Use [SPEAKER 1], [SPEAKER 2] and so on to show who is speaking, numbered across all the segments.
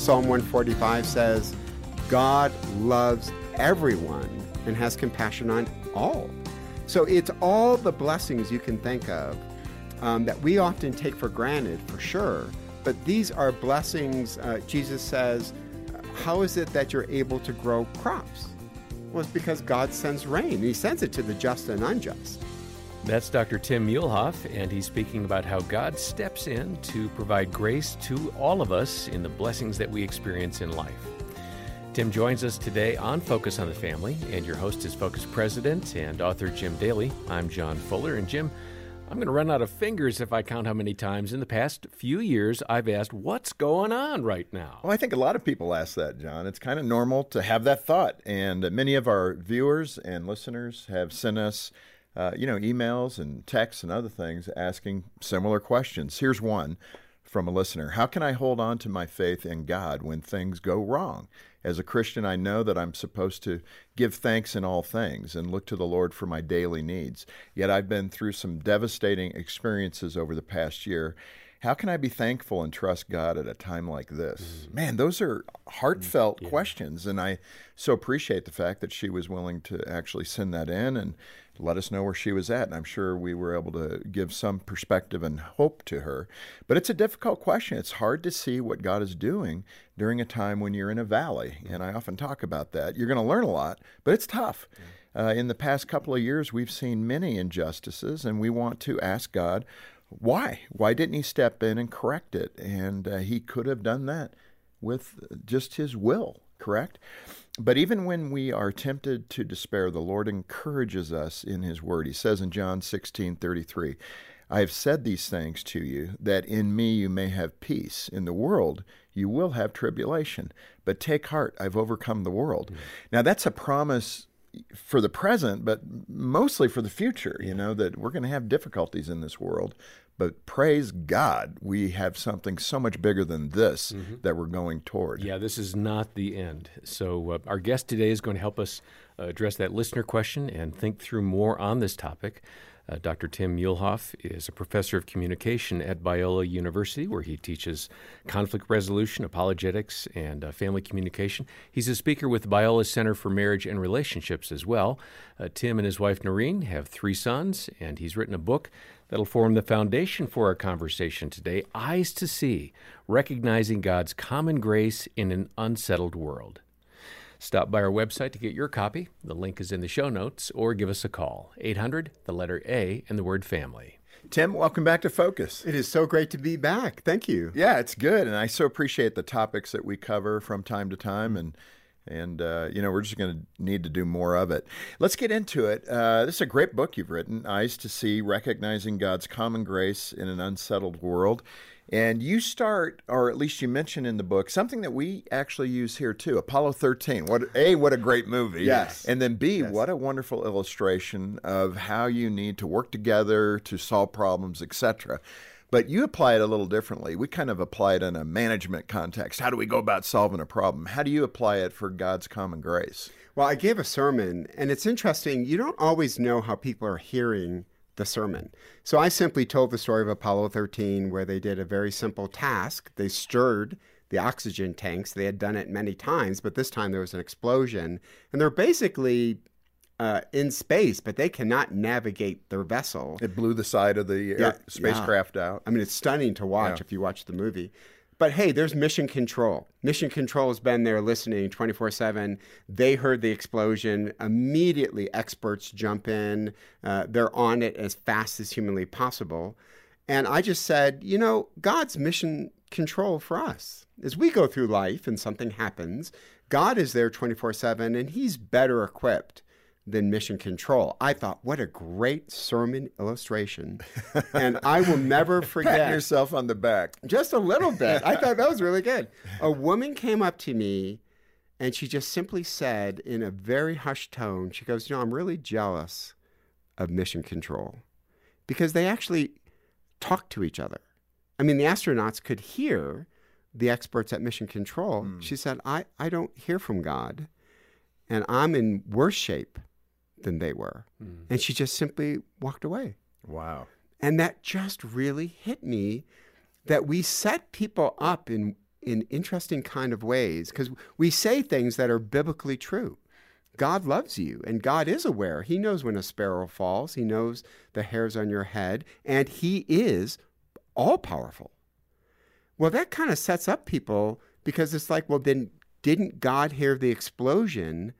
[SPEAKER 1] Psalm 145 says, God loves everyone and has compassion on all. So it's all the blessings you can think of um, that we often take for granted, for sure. But these are blessings, uh, Jesus says, how is it that you're able to grow crops? Well, it's because God sends rain. He sends it to the just and unjust.
[SPEAKER 2] That's Dr. Tim Muehlhoff, and he's speaking about how God steps in to provide grace to all of us in the blessings that we experience in life. Tim joins us today on Focus on the Family, and your host is Focus President and author Jim Daly. I'm John Fuller, and Jim, I'm going to run out of fingers if I count how many times in the past few years I've asked, What's going on right now?
[SPEAKER 3] Well, I think a lot of people ask that, John. It's kind of normal to have that thought. And many of our viewers and listeners have sent us, uh, you know, emails and texts and other things asking similar questions. Here's one from a listener How can I hold on to my faith in God when things go wrong? As a Christian, I know that I'm supposed to give thanks in all things and look to the Lord for my daily needs. Yet I've been through some devastating experiences over the past year. How can I be thankful and trust God at a time like this? Mm. Man, those are heartfelt yeah. questions. And I so appreciate the fact that she was willing to actually send that in and let us know where she was at. And I'm sure we were able to give some perspective and hope to her. But it's a difficult question. It's hard to see what God is doing during a time when you're in a valley. Mm-hmm. And I often talk about that. You're going to learn a lot, but it's tough. Uh, in the past couple of years, we've seen many injustices, and we want to ask God, why? Why didn't He step in and correct it? And uh, He could have done that with just His will, correct? But even when we are tempted to despair, the Lord encourages us in His Word. He says in John 16 33, I have said these things to you, that in me you may have peace. In the world you will have tribulation, but take heart, I've overcome the world. Mm-hmm. Now, that's a promise for the present, but mostly for the future, you know, that we're going to have difficulties in this world, but praise God, we have something so much bigger than this mm-hmm. that we're going toward.
[SPEAKER 2] Yeah, this is not the end. So, uh, our guest today is going to help us uh, address that listener question and think through more on this topic. Uh, Dr. Tim Muehlhoff is a professor of communication at Biola University, where he teaches conflict resolution, apologetics, and uh, family communication. He's a speaker with Biola Center for Marriage and Relationships as well. Uh, Tim and his wife Noreen have three sons, and he's written a book that'll form the foundation for our conversation today Eyes to See, recognizing God's common grace in an unsettled world. Stop by our website to get your copy. The link is in the show notes, or give us a call 800, the letter A, and the word family.
[SPEAKER 3] Tim, welcome back to Focus.
[SPEAKER 1] It is so great to be back. Thank you.
[SPEAKER 3] Yeah, it's good. And I so appreciate the topics that we cover from time to time. And and uh, you know we're just going to need to do more of it. Let's get into it. Uh, this is a great book you've written, "Eyes to See: Recognizing God's Common Grace in an Unsettled World." And you start, or at least you mention in the book, something that we actually use here too Apollo 13. What A, what a great movie.
[SPEAKER 1] Yes.
[SPEAKER 3] And then B,
[SPEAKER 1] yes.
[SPEAKER 3] what a wonderful illustration of how you need to work together to solve problems, etc. But you apply it a little differently. We kind of apply it in a management context. How do we go about solving a problem? How do you apply it for God's common grace?
[SPEAKER 1] Well, I gave a sermon, and it's interesting. You don't always know how people are hearing the sermon. So I simply told the story of Apollo 13, where they did a very simple task. They stirred the oxygen tanks. They had done it many times, but this time there was an explosion. And they're basically uh, in space, but they cannot navigate their vessel.
[SPEAKER 3] It blew the side of the yeah, spacecraft
[SPEAKER 1] yeah.
[SPEAKER 3] out.
[SPEAKER 1] I mean, it's stunning to watch yeah. if you watch the movie. But hey, there's mission control. Mission control has been there listening 24 7. They heard the explosion. Immediately, experts jump in. Uh, they're on it as fast as humanly possible. And I just said, you know, God's mission control for us. As we go through life and something happens, God is there 24 7 and He's better equipped than mission control. I thought, what a great sermon illustration. and I will never forget.
[SPEAKER 3] Pat yourself on the back.
[SPEAKER 1] Just a little bit. I thought that was really good. A woman came up to me and she just simply said in a very hushed tone, she goes, You know, I'm really jealous of mission control because they actually talk to each other. I mean, the astronauts could hear the experts at mission control. Mm. She said, I, I don't hear from God and I'm in worse shape than they were. Mm. And she just simply walked away.
[SPEAKER 3] Wow.
[SPEAKER 1] And that just really hit me that we set people up in in interesting kind of ways because we say things that are biblically true. God loves you and God is aware. He knows when a sparrow falls, He knows the hairs on your head, and He is all powerful. Well, that kind of sets up people because it's like, well, then didn't God hear the explosion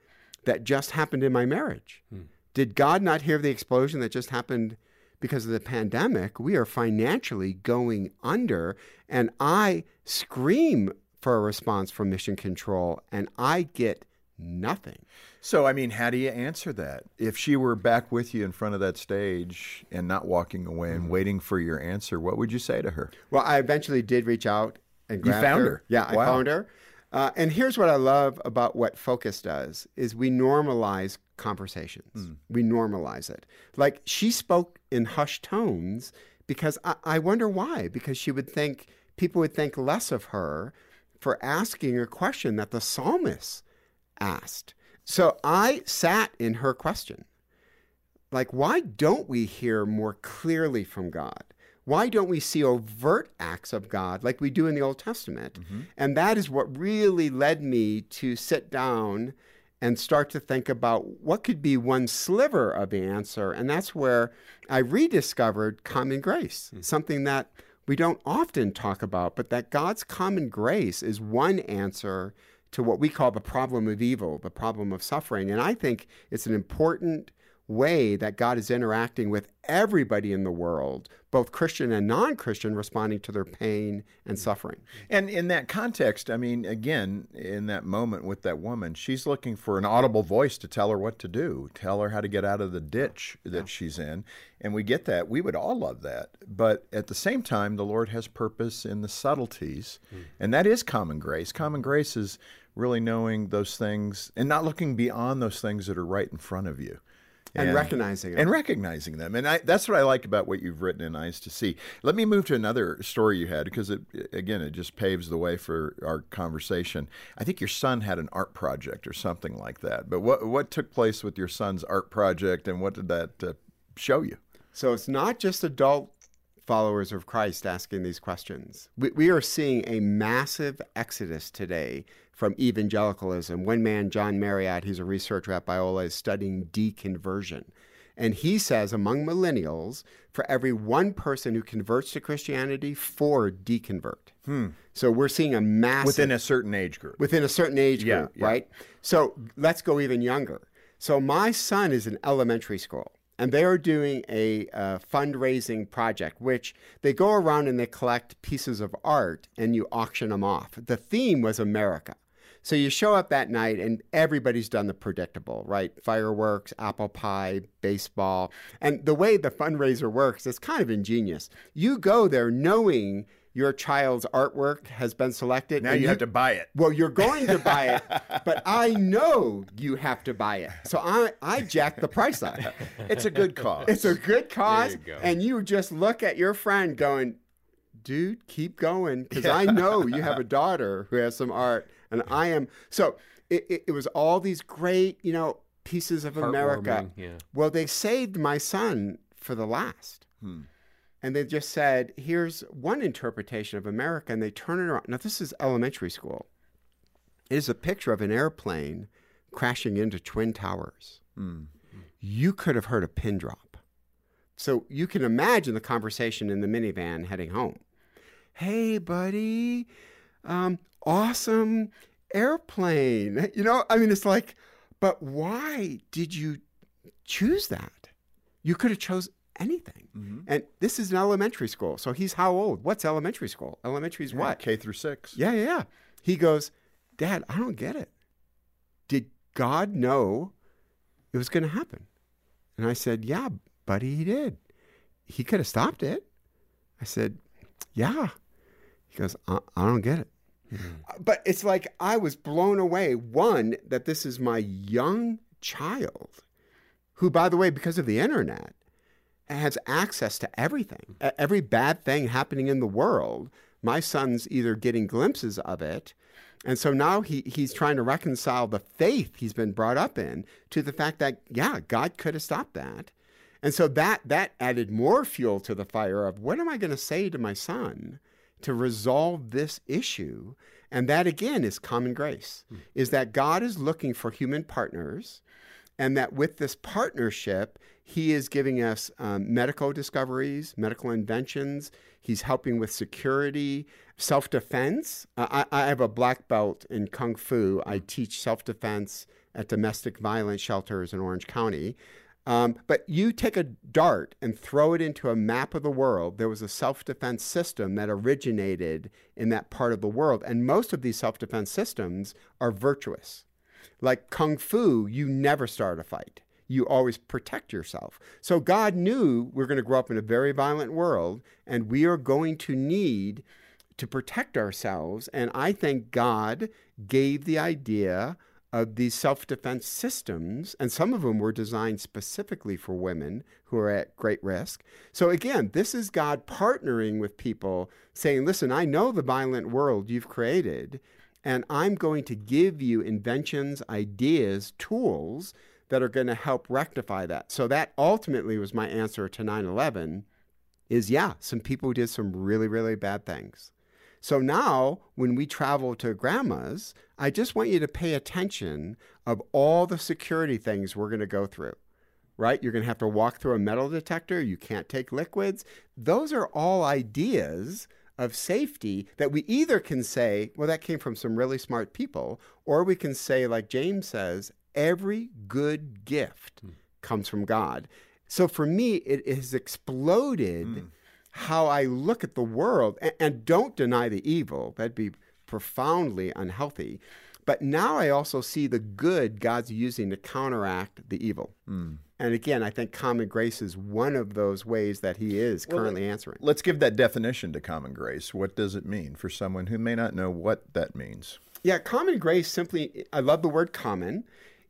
[SPEAKER 1] that just happened in my marriage? Hmm. Did God not hear the explosion that just happened because of the pandemic? We are financially going under, and I scream for a response from Mission Control, and I get nothing.
[SPEAKER 3] So, I mean, how do you answer that? If she were back with you in front of that stage and not walking away and mm-hmm. waiting for your answer, what would you say to her?
[SPEAKER 1] Well, I eventually did reach out and
[SPEAKER 3] you found her. her.
[SPEAKER 1] Yeah, wow. I found her. Uh, and here's what I love about what Focus does: is we normalize conversations. Mm. We normalize it. Like she spoke in hushed tones because I, I wonder why. Because she would think people would think less of her for asking a question that the psalmist asked. So I sat in her question. Like, why don't we hear more clearly from God? Why don't we see overt acts of God like we do in the Old Testament? Mm-hmm. And that is what really led me to sit down and start to think about what could be one sliver of the answer. And that's where I rediscovered common grace, mm-hmm. something that we don't often talk about, but that God's common grace is one answer to what we call the problem of evil, the problem of suffering. And I think it's an important way that God is interacting with everybody in the world, both Christian and non Christian, responding to their pain and suffering.
[SPEAKER 3] And in that context, I mean, again, in that moment with that woman, she's looking for an audible voice to tell her what to do, tell her how to get out of the ditch that yeah. she's in. And we get that. We would all love that. But at the same time, the Lord has purpose in the subtleties. Mm. And that is common grace. Common grace is really knowing those things and not looking beyond those things that are right in front of you.
[SPEAKER 1] And, and, recognizing them.
[SPEAKER 3] And recognizing them. And I, that's what I like about what you've written in Eyes to See. Let me move to another story you had because, it, again, it just paves the way for our conversation. I think your son had an art project or something like that. But what, what took place with your son's art project and what did that uh, show you?
[SPEAKER 1] So it's not just adult followers of Christ asking these questions. We, we are seeing a massive exodus today from evangelicalism. One man, John Marriott, he's a researcher at Biola, is studying deconversion. And he says among millennials, for every one person who converts to Christianity, four deconvert. Hmm. So we're seeing a massive.
[SPEAKER 3] Within a certain age group.
[SPEAKER 1] Within a certain age yeah, group, yeah. right? So let's go even younger. So my son is in elementary school and they are doing a uh, fundraising project, which they go around and they collect pieces of art and you auction them off. The theme was America. So you show up that night and everybody's done the predictable, right? Fireworks, apple pie, baseball. And the way the fundraiser works is kind of ingenious. You go there knowing your child's artwork has been selected.
[SPEAKER 3] Now you, you, have to buy it.
[SPEAKER 1] Well, you're going to buy it, but I know you have to buy it. So I, I jack the price up.
[SPEAKER 3] It's a good cause.
[SPEAKER 1] It's a good cause. You and you just look at your friend going, dude, keep going. Because yeah. I know you have a daughter who has some art and I am so it, it, it was all these great, you know, pieces of America.
[SPEAKER 2] Yeah.
[SPEAKER 1] Well, they saved my son for the last. Hmm. And they just said, here's one interpretation of America, and they turn it around. Now, this is elementary school. It is a picture of an airplane crashing into Twin Towers. Hmm. You could have heard a pin drop. So you can imagine the conversation in the minivan heading home. Hey, buddy, um, awesome airplane. You know, I mean, it's like, but why did you choose that? You could have chose anything. Mm-hmm. And this is an elementary school. So he's how old? What's elementary school? Elementary is yeah, what?
[SPEAKER 3] K through six.
[SPEAKER 1] Yeah, yeah, yeah. He goes, Dad, I don't get it. Did God know it was going to happen? And I said, Yeah, buddy, he did. He could have stopped it. I said, Yeah. He goes, I, I don't get it. Mm-hmm. But it's like I was blown away. One, that this is my young child, who, by the way, because of the internet, has access to everything. Every bad thing happening in the world, my son's either getting glimpses of it. And so now he, he's trying to reconcile the faith he's been brought up in to the fact that, yeah, God could have stopped that. And so that that added more fuel to the fire of what am I going to say to my son to resolve this issue. And that again is common grace, mm. is that God is looking for human partners, and that with this partnership, He is giving us um, medical discoveries, medical inventions. He's helping with security, self defense. Uh, I, I have a black belt in Kung Fu. I teach self defense at domestic violence shelters in Orange County. Um, but you take a dart and throw it into a map of the world. There was a self defense system that originated in that part of the world. And most of these self defense systems are virtuous. Like Kung Fu, you never start a fight, you always protect yourself. So God knew we're going to grow up in a very violent world and we are going to need to protect ourselves. And I think God gave the idea of these self defense systems, and some of them were designed specifically for women who are at great risk. So, again, this is God partnering with people saying, Listen, I know the violent world you've created, and I'm going to give you inventions, ideas, tools that are going to help rectify that. So, that ultimately was my answer to 9 11 is yeah, some people did some really, really bad things. So now, when we travel to grandma's, I just want you to pay attention of all the security things we're going to go through. Right? You're going to have to walk through a metal detector. You can't take liquids. Those are all ideas of safety that we either can say, well, that came from some really smart people, or we can say, like James says, every good gift mm. comes from God. So for me, it has exploded. Mm how I look at the world and, and don't deny the evil. That'd be profoundly unhealthy. But now I also see the good God's using to counteract the evil. Mm. And again, I think common grace is one of those ways that he is well, currently answering.
[SPEAKER 3] Let's give that definition to common grace. What does it mean for someone who may not know what that means?
[SPEAKER 1] Yeah, common grace simply, I love the word common.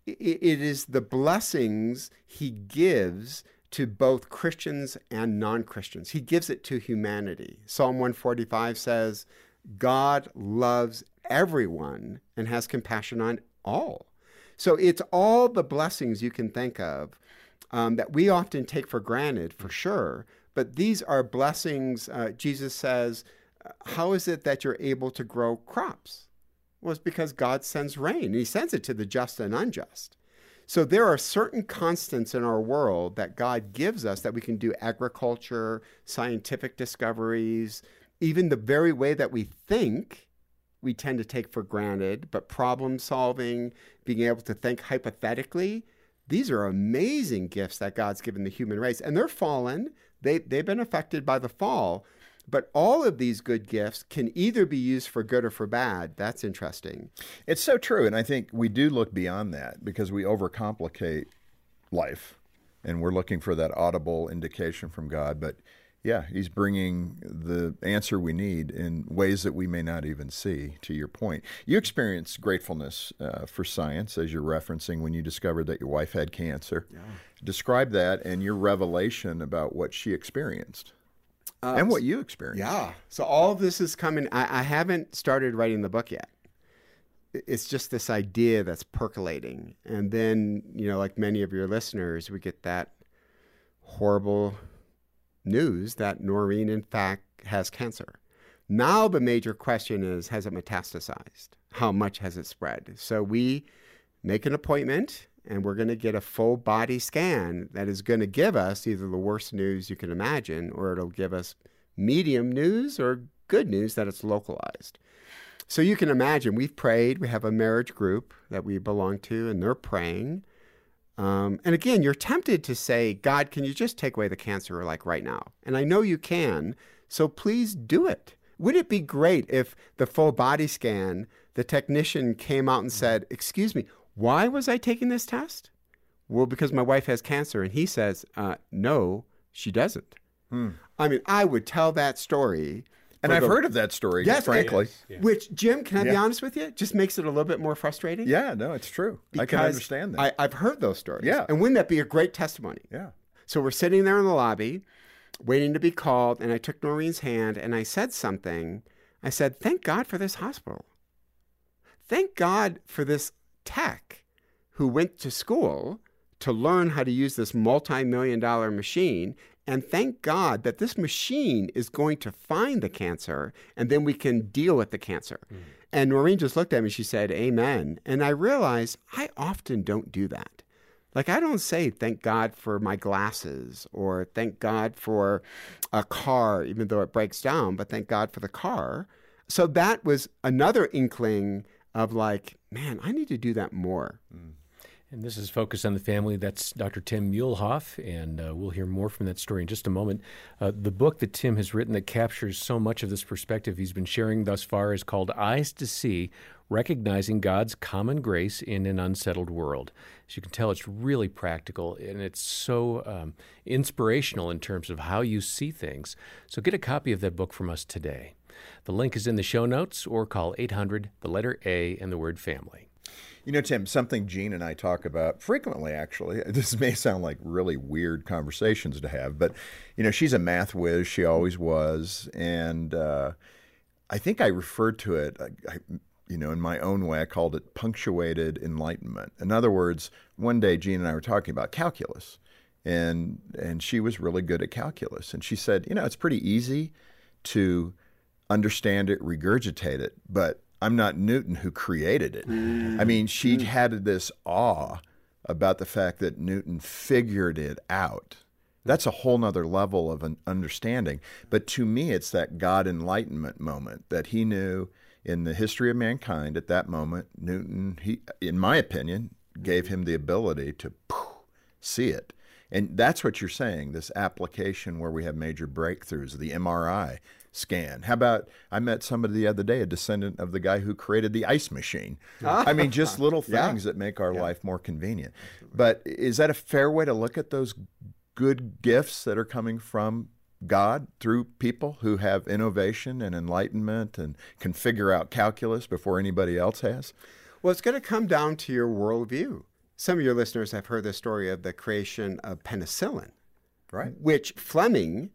[SPEAKER 1] It is the blessings he gives to both Christians and non Christians. He gives it to humanity. Psalm 145 says, God loves everyone and has compassion on all. So it's all the blessings you can think of um, that we often take for granted, for sure. But these are blessings. Uh, Jesus says, How is it that you're able to grow crops? Well, it's because God sends rain. He sends it to the just and unjust. So there are certain constants in our world that God gives us that we can do agriculture, scientific discoveries, even the very way that we think we tend to take for granted, but problem solving, being able to think hypothetically, these are amazing gifts that God's given the human race. And they're fallen. They, they've been affected by the fall. But all of these good gifts can either be used for good or for bad. That's interesting.
[SPEAKER 3] It's so true. And I think we do look beyond that because we overcomplicate life and we're looking for that audible indication from God. But yeah, He's bringing the answer we need in ways that we may not even see, to your point. You experienced gratefulness uh, for science, as you're referencing, when you discovered that your wife had cancer. Yeah. Describe that and your revelation about what she experienced. Uh, and what you experienced.
[SPEAKER 1] Yeah. So all this is coming. I, I, haven't started writing the book yet. It's just this idea that's percolating. And then, you know, like many of your listeners, we get that horrible news that Noreen, in fact, has cancer. Now the major question is has it metastasized? How much has it spread? So we make an appointment and we're going to get a full body scan that is going to give us either the worst news you can imagine or it'll give us medium news or good news that it's localized. So you can imagine we've prayed, we have a marriage group that we belong to, and they're praying. Um, and again, you're tempted to say, God, can you just take away the cancer like right now? And I know you can, so please do it. Wouldn't it be great if the full body scan, the technician came out and said, Excuse me, why was I taking this test? Well, because my wife has cancer. And he says, uh, No, she doesn't. Hmm. I mean, I would tell that story.
[SPEAKER 3] And I've the, heard of that story, yes, frankly.
[SPEAKER 1] Yeah. Which, Jim, can I yeah. be honest with you? Just makes it a little bit more frustrating.
[SPEAKER 3] Yeah, no, it's true. I can understand that.
[SPEAKER 1] I, have heard those stories.
[SPEAKER 3] Yeah.
[SPEAKER 1] And wouldn't that be a great testimony?
[SPEAKER 3] Yeah.
[SPEAKER 1] So we're sitting there in the lobby, waiting to be called, and I took Noreen's hand and I said something. I said, Thank God for this hospital. Thank God for this tech who went to school to learn how to use this multi million dollar machine And thank God that this machine is going to find the cancer and then we can deal with the cancer. Mm. And Noreen just looked at me. She said, Amen. And I realized I often don't do that. Like, I don't say, thank God for my glasses or thank God for a car, even though it breaks down, but thank God for the car. So that was another inkling of like, man, I need to do that more. Mm.
[SPEAKER 2] And this is Focus on the Family. That's Dr. Tim Muehlhoff, and uh, we'll hear more from that story in just a moment. Uh, the book that Tim has written that captures so much of this perspective he's been sharing thus far is called Eyes to See Recognizing God's Common Grace in an Unsettled World. As you can tell, it's really practical and it's so um, inspirational in terms of how you see things. So get a copy of that book from us today. The link is in the show notes or call 800, the letter A, and the word family.
[SPEAKER 3] You know, Tim, something Jean and I talk about frequently, actually. This may sound like really weird conversations to have, but, you know, she's a math whiz. She always was. And uh, I think I referred to it, I, I, you know, in my own way, I called it punctuated enlightenment. In other words, one day Jean and I were talking about calculus. And, and she was really good at calculus. And she said, you know, it's pretty easy to understand it, regurgitate it, but I'm not Newton who created it. Mm. I mean, she mm. had this awe about the fact that Newton figured it out. That's a whole nother level of an understanding. But to me, it's that God enlightenment moment that he knew in the history of mankind at that moment. Newton, he, in my opinion, gave him the ability to see it. And that's what you're saying this application where we have major breakthroughs, the MRI, scan. How about I met somebody the other day, a descendant of the guy who created the ice machine. Ah. I mean, just little things yeah. that make our yeah. life more convenient. But is that a fair way to look at those good gifts that are coming from God through people who have innovation and enlightenment and can figure out calculus before anybody else has?
[SPEAKER 1] Well, it's going to come down to your worldview. Some of your listeners have heard the story of the creation of penicillin,
[SPEAKER 3] right?
[SPEAKER 1] Which Fleming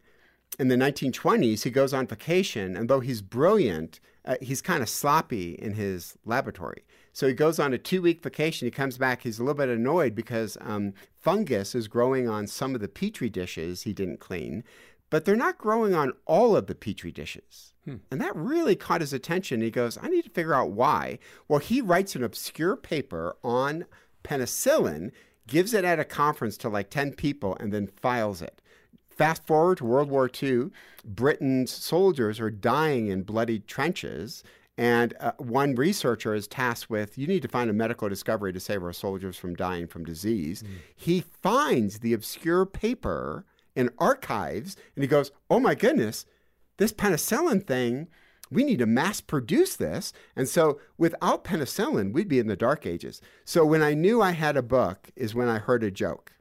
[SPEAKER 1] in the 1920s, he goes on vacation, and though he's brilliant, uh, he's kind of sloppy in his laboratory. So he goes on a two week vacation. He comes back, he's a little bit annoyed because um, fungus is growing on some of the petri dishes he didn't clean, but they're not growing on all of the petri dishes. Hmm. And that really caught his attention. He goes, I need to figure out why. Well, he writes an obscure paper on penicillin, gives it at a conference to like 10 people, and then files it. Fast forward to World War II, Britain's soldiers are dying in bloody trenches. And uh, one researcher is tasked with you need to find a medical discovery to save our soldiers from dying from disease. Mm. He finds the obscure paper in archives and he goes, Oh my goodness, this penicillin thing, we need to mass produce this. And so without penicillin, we'd be in the dark ages. So when I knew I had a book is when I heard a joke.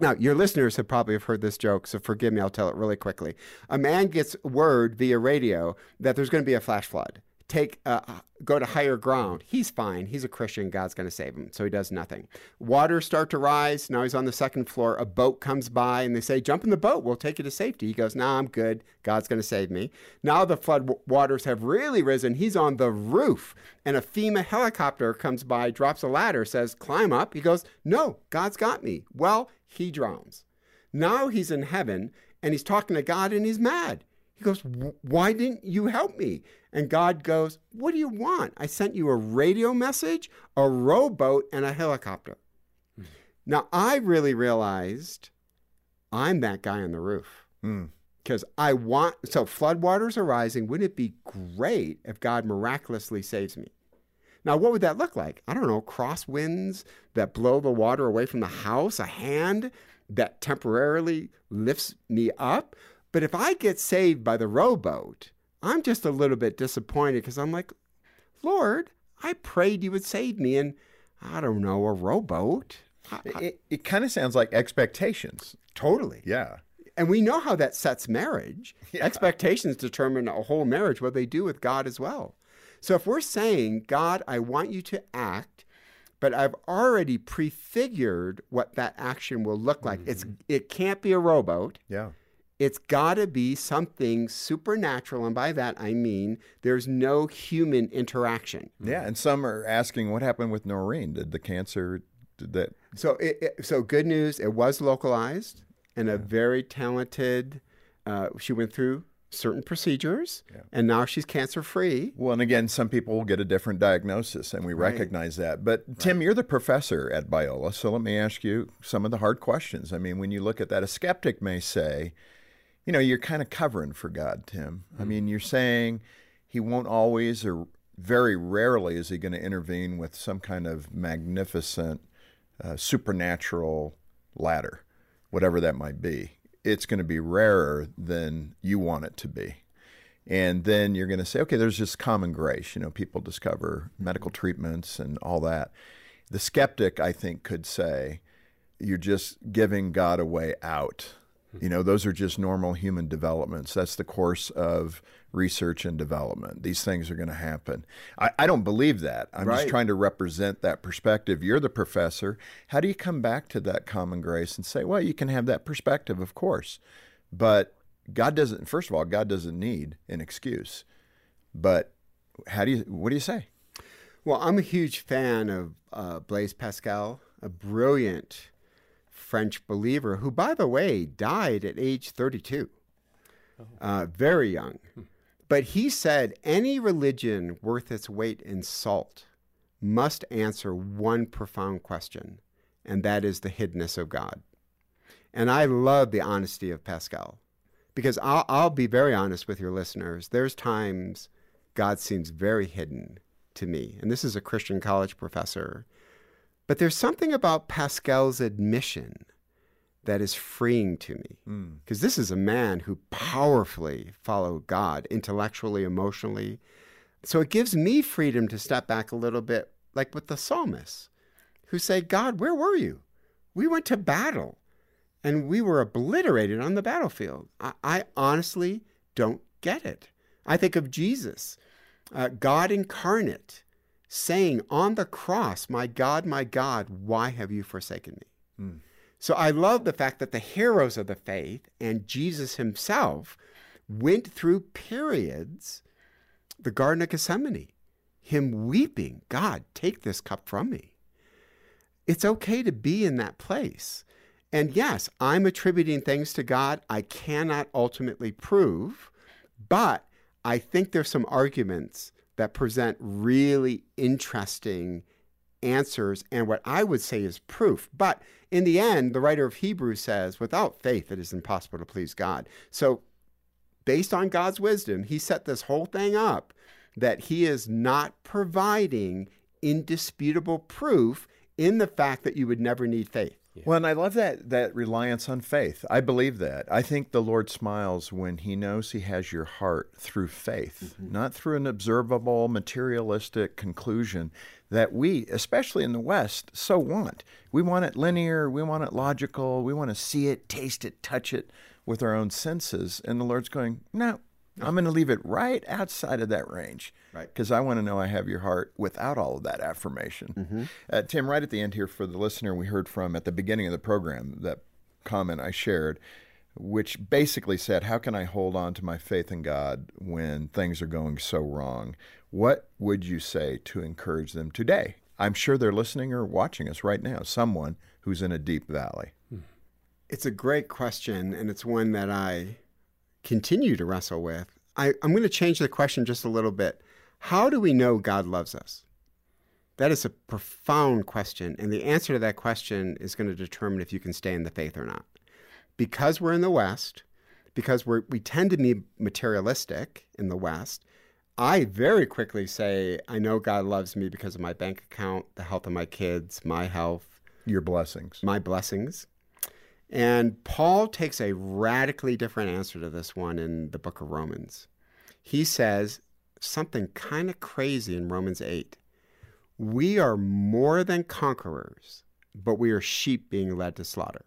[SPEAKER 1] Now, your listeners have probably have heard this joke, so forgive me, I'll tell it really quickly. A man gets word via radio that there's going to be a flash flood. Take uh, go to higher ground. He's fine. He's a Christian. God's going to save him. So he does nothing. Waters start to rise. Now he's on the second floor. A boat comes by and they say, "Jump in the boat. We'll take you to safety." He goes, "Nah, I'm good. God's going to save me." Now the flood waters have really risen. He's on the roof, and a FEMA helicopter comes by, drops a ladder, says, "Climb up." He goes, "No, God's got me." Well, he drowns. Now he's in heaven and he's talking to God and he's mad. He goes, Why didn't you help me? And God goes, What do you want? I sent you a radio message, a rowboat, and a helicopter. Mm. Now I really realized I'm that guy on the roof. Because mm. I want, so floodwaters are rising. Wouldn't it be great if God miraculously saves me? Now, what would that look like? I don't know, crosswinds that blow the water away from the house, a hand that temporarily lifts me up. But if I get saved by the rowboat, I'm just a little bit disappointed because I'm like, Lord, I prayed you would save me. And I don't know, a rowboat.
[SPEAKER 3] it, it kind of sounds like expectations.
[SPEAKER 1] Totally.
[SPEAKER 3] Yeah.
[SPEAKER 1] And we know how that sets marriage. Yeah. Expectations determine a whole marriage, what they do with God as well. So if we're saying, God, I want you to act, but I've already prefigured what that action will look like. Mm-hmm. It's it can't be a rowboat.
[SPEAKER 3] Yeah.
[SPEAKER 1] It's got to be something supernatural, and by that I mean there's no human interaction.
[SPEAKER 3] Yeah, and some are asking what happened with Noreen. Did the cancer? Did that?
[SPEAKER 1] So, it, it, so good news. It was localized. and a very talented. Uh, she went through certain procedures,
[SPEAKER 3] Yeah.
[SPEAKER 1] and now she's cancer free.
[SPEAKER 3] Well, and again, some people will get a different diagnosis, and we
[SPEAKER 1] Right.
[SPEAKER 3] recognize that. But Tim, you're the professor at Biola, so let me ask you some of the hard questions. I mean, when you look at that, a skeptic may say, you know, you're kind of covering for God, Tim. I mean, you're saying He won't always, or very rarely, is He going to intervene with some kind of magnificent, uh, supernatural ladder, whatever that might be. It's going to be rarer than you want it to be. And then you're going to say, okay, there's just common grace. You know, people discover medical treatments and all that. The skeptic, I think, could say, you're just giving God a way out. You know, those are just normal human developments. That's the course of research and development. These things are going to happen. I, I don't believe that. I'm just trying to represent that perspective. You're the professor. How do you come back to that common grace and say, well, you can have that perspective, of course, but God doesn't, first of all, God doesn't need an excuse. But how do you, what do you say?
[SPEAKER 1] Well, I'm a huge fan of uh, Blaise Pascal, a brilliant French believer who, by the way, died at age 32, uh, very young. But he said any religion worth its weight in salt must answer one profound question, and that is the hiddenness of God. And I love the honesty of Pascal because I'll, I'll be very honest with your listeners. There's times God seems very hidden to me. And this is a Christian college professor. But there's something about Pascal's admission that is freeing to me. Because this is a man who powerfully followed God intellectually, emotionally. So it gives me freedom to step back a little bit, like with the psalmists who say, God, where were you? We went to battle and we were obliterated on the battlefield. I, I honestly don't get it. I think of Jesus, uh, God incarnate, saying on the cross, My God, my God, why have you forsaken me? Hmm. So I love the fact that the heroes of the faith and Jesus himself went through periods, the Garden of Gethsemane, him weeping, God, take this cup from me. It's okay to be in that place. And yes, I'm attributing things to God I cannot ultimately prove, but I think there's some arguments that present really interesting answers and what I would say is proof. But in the end, the writer of Hebrews says, without faith, it is impossible to please God. So, based on God's wisdom, he set this whole thing up that he is not providing indisputable proof in the fact that you would never need faith.
[SPEAKER 3] Well, and I love that that reliance on faith. I believe that. I think the Lord smiles when He knows He has your heart through faith, mm-hmm. not through an observable, materialistic conclusion that we, especially in the West, so want. We want it linear. We want it logical. We want to see it, taste it, touch it with our own senses. And the Lord's going, no. I'm going to leave it right outside of that range,
[SPEAKER 1] Right.
[SPEAKER 3] Because I want to know I have your heart without all of that affirmation. Uh, Tim, right at the end here for the listener we heard from at the beginning of the program, that comment I shared, which basically said, How can I hold on to my faith in God when things are going so wrong? What would you say to encourage them today? I'm sure they're listening or watching us right now, someone who's in a deep valley.
[SPEAKER 1] It's a great question, and it's one that I continue to wrestle with. I, I'm going to change the question just a little bit. How do we know God loves us? That is a profound question, and the answer to that question is going to determine if you can stay in the faith or not. Because we're in the West, because we're, we tend to be materialistic in the West, I very quickly say, I know God loves me because of my bank account, the health of my kids, my health,
[SPEAKER 3] Your blessings.
[SPEAKER 1] my blessings. And Paul takes a radically different answer to this one in the book of Romans. He says something kind of crazy in Romans 8. We are more than conquerors, but we are sheep being led to slaughter.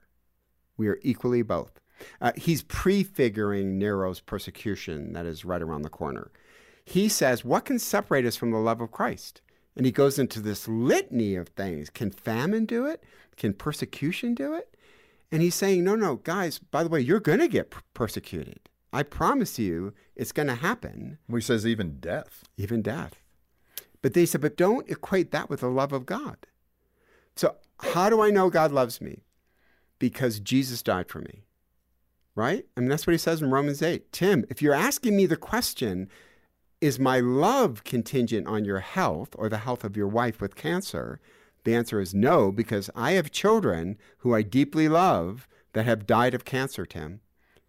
[SPEAKER 1] We are equally both. Uh, he's prefiguring Nero's persecution that is right around the corner. He says, What can separate us from the love of Christ? And he goes into this litany of things. Can famine do it? Can persecution do it? And he's saying, No, no, guys, by the way, you're going to get persecuted. I promise you it's going to happen,
[SPEAKER 3] He says even death.
[SPEAKER 1] even death. But they said, But don't equate that with the love of God. So, how do I know God loves me? Because Jesus died for me. right? I mean, that's what he says in Romans 8. Tim, if you're asking me the question, is my love contingent on your health or the health of your wife with cancer? The answer is no, because I have children who I deeply love that have died of cancer, Tim.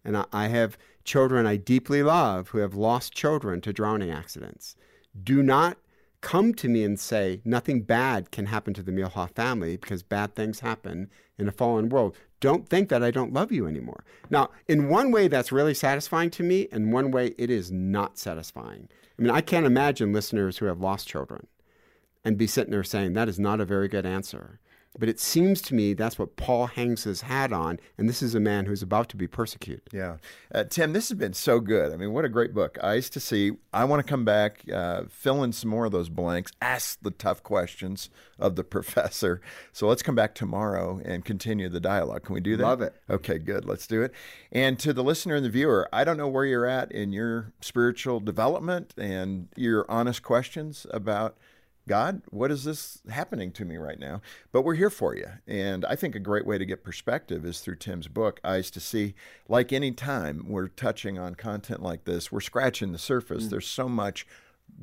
[SPEAKER 1] And I have children I deeply love who have lost children to drowning accidents. Do not come to me and say nothing bad can happen to the Muehlhoff family because bad things happen in a fallen world. Don't think that I don't love you anymore. Now, in one way, that's really satisfying to me, and one way, it is not satisfying. I mean, I can't imagine listeners who have lost children and be sitting there saying that is not a very good answer. But it seems to me that's what Paul hangs his hat on, and this is a man who's about to be persecuted.
[SPEAKER 3] Yeah. Uh, Tim, this has been so good. I mean, what a great book. Eyes to See. I want to come back, uh, fill in some more of those blanks, ask the tough questions of the professor. So let's come back tomorrow and continue the dialogue. Can we do that?
[SPEAKER 1] Love it.
[SPEAKER 3] Okay, good. Let's do it. And to the listener and the viewer, I don't know where you're at in your spiritual development and your honest questions about God, what is this happening to me right now? But we're here for you. And I think a great way to get perspective is through Tim's book, Eyes to See. Like any time we're touching on content like this, we're scratching the surface. Mm. There's so much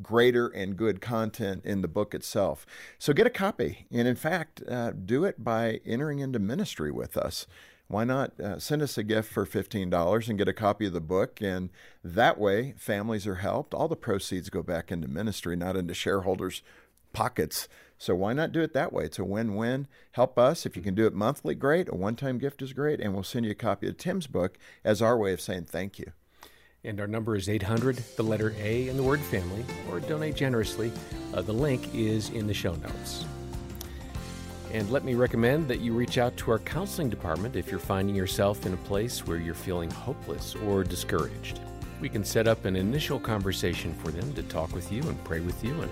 [SPEAKER 3] greater and good content in the book itself. So get a copy. And in fact, uh, do it by entering into ministry with us. Why not uh, send us a gift for $15 and get a copy of the book? And that way, families are helped. All the proceeds go back into ministry, not into shareholders' pockets. So why not do it that way? It's a win-win. Help us. If you can do it monthly, great. A one-time gift is great. And we'll send you a copy of Tim's book as our way of saying thank you.
[SPEAKER 2] And our number is 800, the letter A in the word family, or donate generously. Uh, the link is in the show notes. And let me recommend that you reach out to our counseling department if you're finding yourself in a place where you're feeling hopeless or discouraged. We can set up an initial conversation for them to talk with you and pray with you and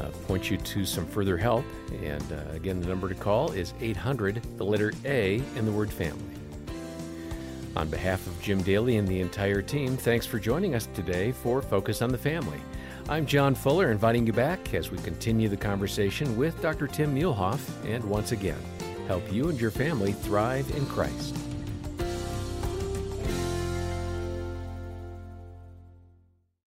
[SPEAKER 2] uh, point you to some further help. And uh, again, the number to call is 800, the letter A, in the word family. On behalf of Jim Daly and the entire team, thanks for joining us today for Focus on the Family. I'm John Fuller, inviting you back as we continue the conversation with Dr. Tim Muehlhoff and once again, help you and your family thrive in Christ.